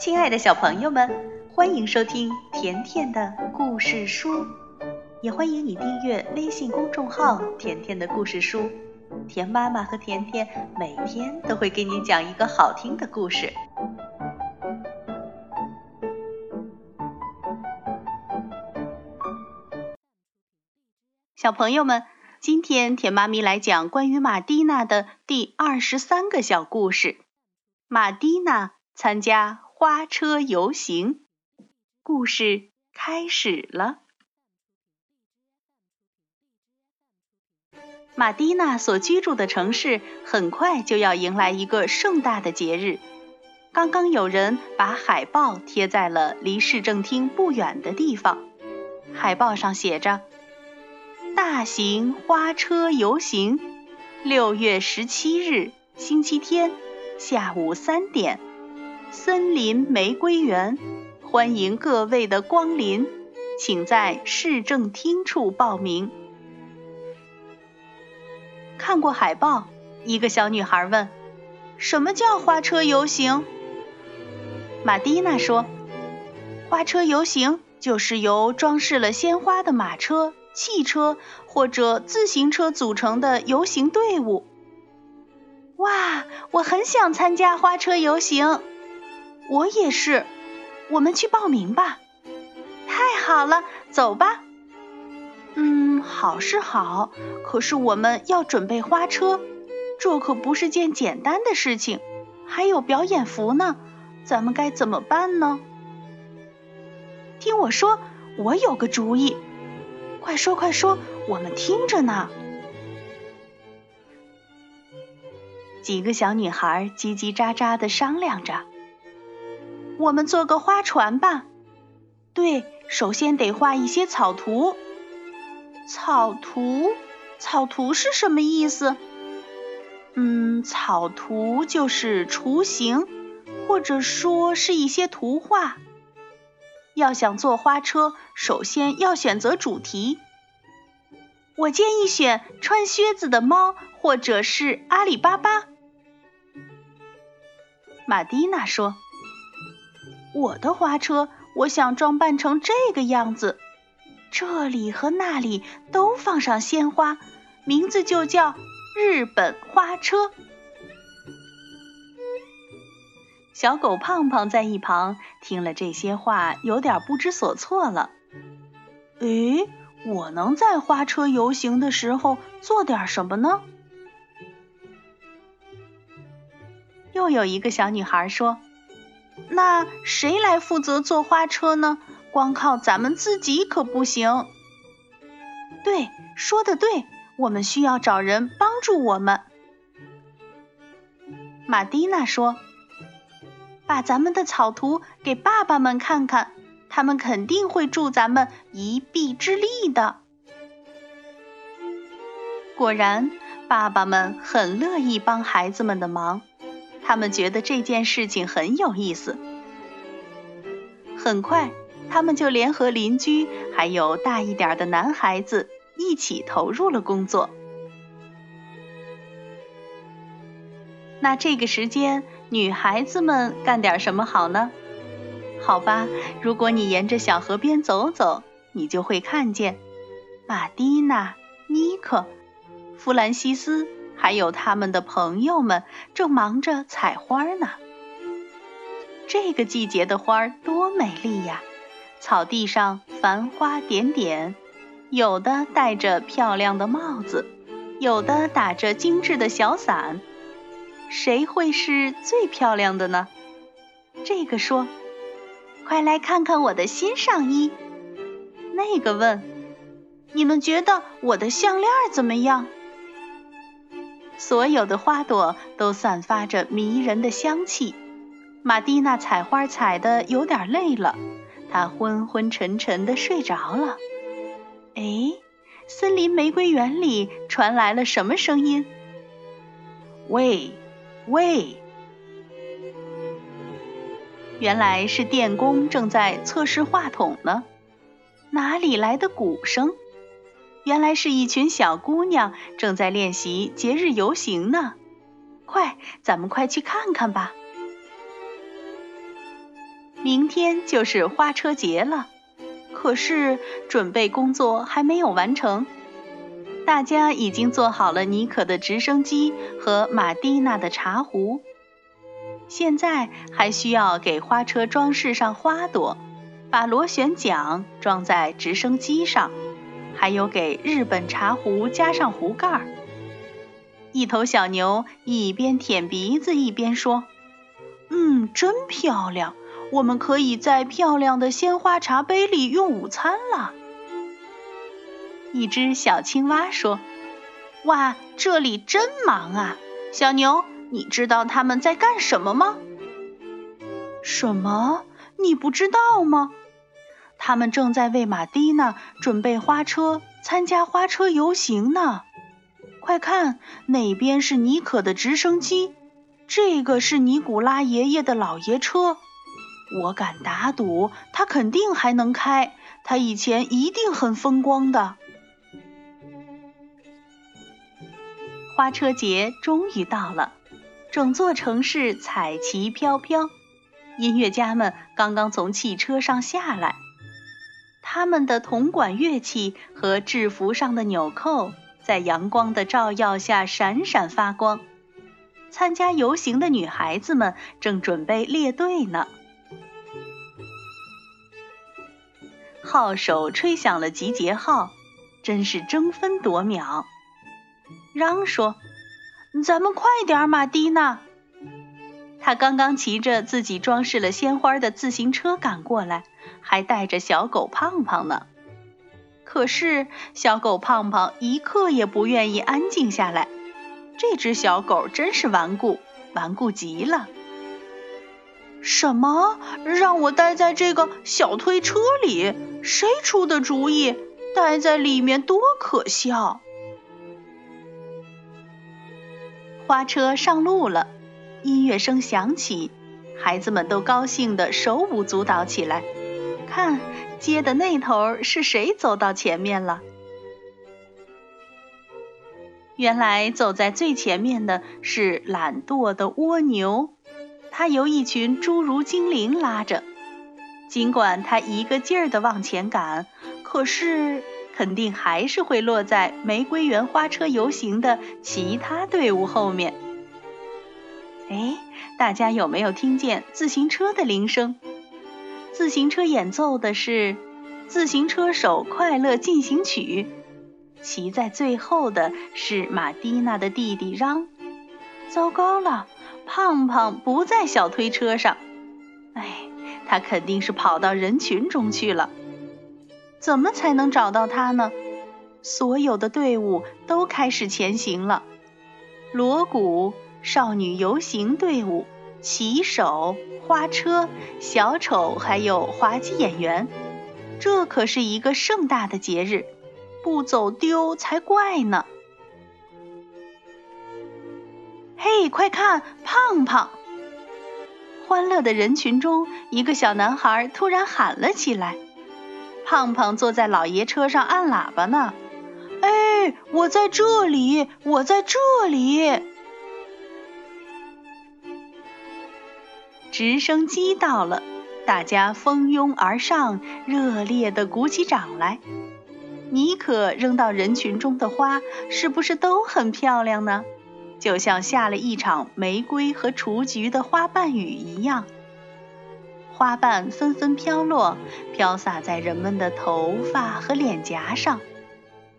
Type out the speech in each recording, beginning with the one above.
亲爱的小朋友们，欢迎收听甜甜的故事书，也欢迎你订阅微信公众号“甜甜的故事书”。甜妈妈和甜甜每天都会给你讲一个好听的故事。小朋友们，今天甜妈咪来讲关于马蒂娜的第二十三个小故事。马蒂娜参加花车游行，故事开始了。马蒂娜所居住的城市很快就要迎来一个盛大的节日。刚刚有人把海报贴在了离市政厅不远的地方，海报上写着。大型花车游行，六月十七日星期天下午三点，森林玫瑰园，欢迎各位的光临，请在市政厅处报名。看过海报，一个小女孩问：“什么叫花车游行？”马蒂娜说：“花车游行就是由装饰了鲜花的马车。”汽车或者自行车组成的游行队伍。哇，我很想参加花车游行。我也是。我们去报名吧。太好了，走吧。嗯，好是好，可是我们要准备花车，这可不是件简单的事情。还有表演服呢，咱们该怎么办呢？听我说，我有个主意。快说快说，我们听着呢。几个小女孩叽叽喳喳的商量着：“我们做个花船吧。”对，首先得画一些草图。草图？草图是什么意思？嗯，草图就是雏形，或者说是一些图画。要想做花车，首先要选择主题。我建议选穿靴子的猫，或者是阿里巴巴。玛蒂娜说：“我的花车，我想装扮成这个样子，这里和那里都放上鲜花，名字就叫日本花车。”小狗胖胖在一旁听了这些话，有点不知所措了。诶，我能在花车游行的时候做点什么呢？又有一个小女孩说：“那谁来负责坐花车呢？光靠咱们自己可不行。”对，说的对，我们需要找人帮助我们。玛蒂娜说。把咱们的草图给爸爸们看看，他们肯定会助咱们一臂之力的。果然，爸爸们很乐意帮孩子们的忙，他们觉得这件事情很有意思。很快，他们就联合邻居还有大一点的男孩子一起投入了工作。那这个时间。女孩子们干点什么好呢？好吧，如果你沿着小河边走走，你就会看见玛蒂娜、妮可、弗兰西斯还有他们的朋友们正忙着采花呢。这个季节的花多美丽呀！草地上繁花点点，有的戴着漂亮的帽子，有的打着精致的小伞。谁会是最漂亮的呢？这个说：“快来看看我的新上衣。”那个问：“你们觉得我的项链怎么样？”所有的花朵都散发着迷人的香气。玛蒂娜采花采的有点累了，她昏昏沉沉的睡着了。哎，森林玫瑰园里传来了什么声音？喂！喂，原来是电工正在测试话筒呢。哪里来的鼓声？原来是一群小姑娘正在练习节日游行呢。快，咱们快去看看吧。明天就是花车节了，可是准备工作还没有完成。大家已经做好了妮可的直升机和玛蒂娜的茶壶，现在还需要给花车装饰上花朵，把螺旋桨装在直升机上，还有给日本茶壶加上壶盖儿。一头小牛一边舔鼻子一边说：“嗯，真漂亮。”我们可以在漂亮的鲜花茶杯里用午餐了。一只小青蛙说：“哇，这里真忙啊！小牛，你知道他们在干什么吗？”“什么？你不知道吗？他们正在为马蒂娜准备花车，参加花车游行呢。快看，那边是妮可的直升机，这个是尼古拉爷爷的老爷车。”我敢打赌，他肯定还能开。他以前一定很风光的。花车节终于到了，整座城市彩旗飘飘，音乐家们刚刚从汽车上下来，他们的铜管乐器和制服上的纽扣在阳光的照耀下闪闪发光。参加游行的女孩子们正准备列队呢。号手吹响了集结号，真是争分夺秒。嚷说：“咱们快点，玛蒂娜！”他刚刚骑着自己装饰了鲜花的自行车赶过来，还带着小狗胖胖呢。可是小狗胖胖一刻也不愿意安静下来。这只小狗真是顽固，顽固极了。什么？让我待在这个小推车里？谁出的主意？待在里面多可笑！花车上路了，音乐声响起，孩子们都高兴的手舞足蹈起来。看，街的那头是谁走到前面了？原来走在最前面的是懒惰的蜗牛。它由一群侏儒精灵拉着，尽管它一个劲儿地往前赶，可是肯定还是会落在玫瑰园花车游行的其他队伍后面。大家有没有听见自行车的铃声？自行车演奏的是《自行车手快乐进行曲》，骑在最后的是马蒂娜的弟弟嚷。糟糕了！胖胖不在小推车上，哎，他肯定是跑到人群中去了。怎么才能找到他呢？所有的队伍都开始前行了。锣鼓、少女游行队伍、骑手、花车、小丑，还有滑稽演员，这可是一个盛大的节日，不走丢才怪呢。嘿，快看，胖胖！欢乐的人群中，一个小男孩突然喊了起来：“胖胖坐在老爷车上按喇叭呢！”哎，我在这里，我在这里！直升机到了，大家蜂拥而上，热烈的鼓起掌来。妮可扔到人群中的花，是不是都很漂亮呢？就像下了一场玫瑰和雏菊的花瓣雨一样，花瓣纷纷飘落，飘洒在人们的头发和脸颊上。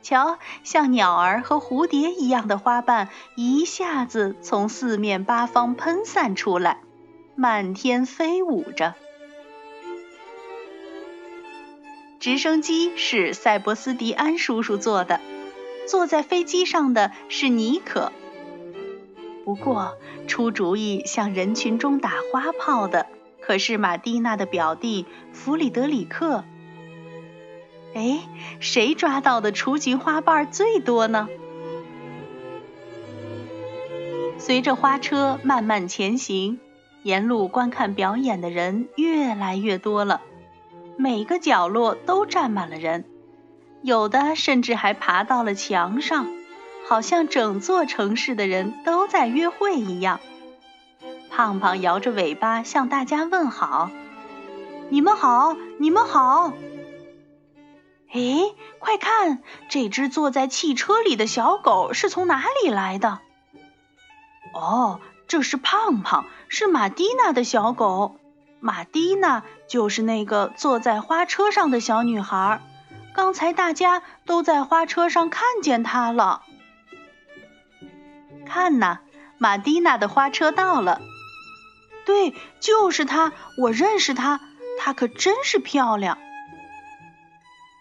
瞧，像鸟儿和蝴蝶一样的花瓣一下子从四面八方喷散出来，满天飞舞着。直升机是塞伯斯蒂安叔叔做的，坐在飞机上的是妮可。不过，出主意向人群中打花炮的可是玛蒂娜的表弟弗里德里克。哎，谁抓到的雏菊花瓣最多呢？随着花车慢慢前行，沿路观看表演的人越来越多了，每个角落都站满了人，有的甚至还爬到了墙上。好像整座城市的人都在约会一样。胖胖摇着尾巴向大家问好：“你们好，你们好！哎，快看，这只坐在汽车里的小狗是从哪里来的？哦，这是胖胖，是马蒂娜的小狗。马蒂娜就是那个坐在花车上的小女孩。刚才大家都在花车上看见她了。看呐，马蒂娜的花车到了。对，就是她，我认识她，她可真是漂亮。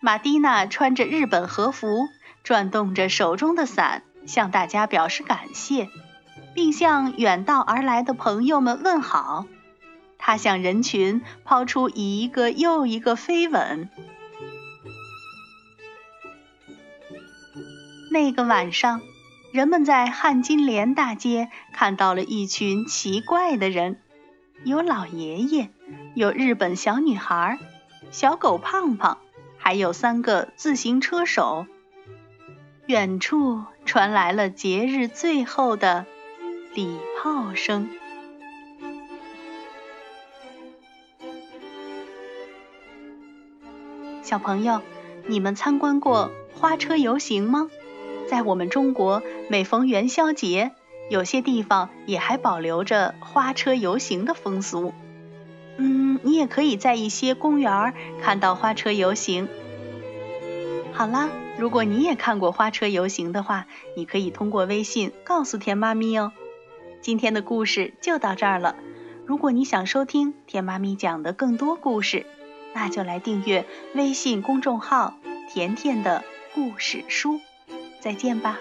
马蒂娜穿着日本和服，转动着手中的伞，向大家表示感谢，并向远道而来的朋友们问好。他向人群抛出一个又一个飞吻。那个晚上。人们在汉金莲大街看到了一群奇怪的人，有老爷爷，有日本小女孩，小狗胖胖，还有三个自行车手。远处传来了节日最后的礼炮声。小朋友，你们参观过花车游行吗？在我们中国，每逢元宵节，有些地方也还保留着花车游行的风俗。嗯，你也可以在一些公园看到花车游行。好啦，如果你也看过花车游行的话，你可以通过微信告诉田妈咪哦。今天的故事就到这儿了。如果你想收听甜妈咪讲的更多故事，那就来订阅微信公众号“甜甜的故事书”。再见吧。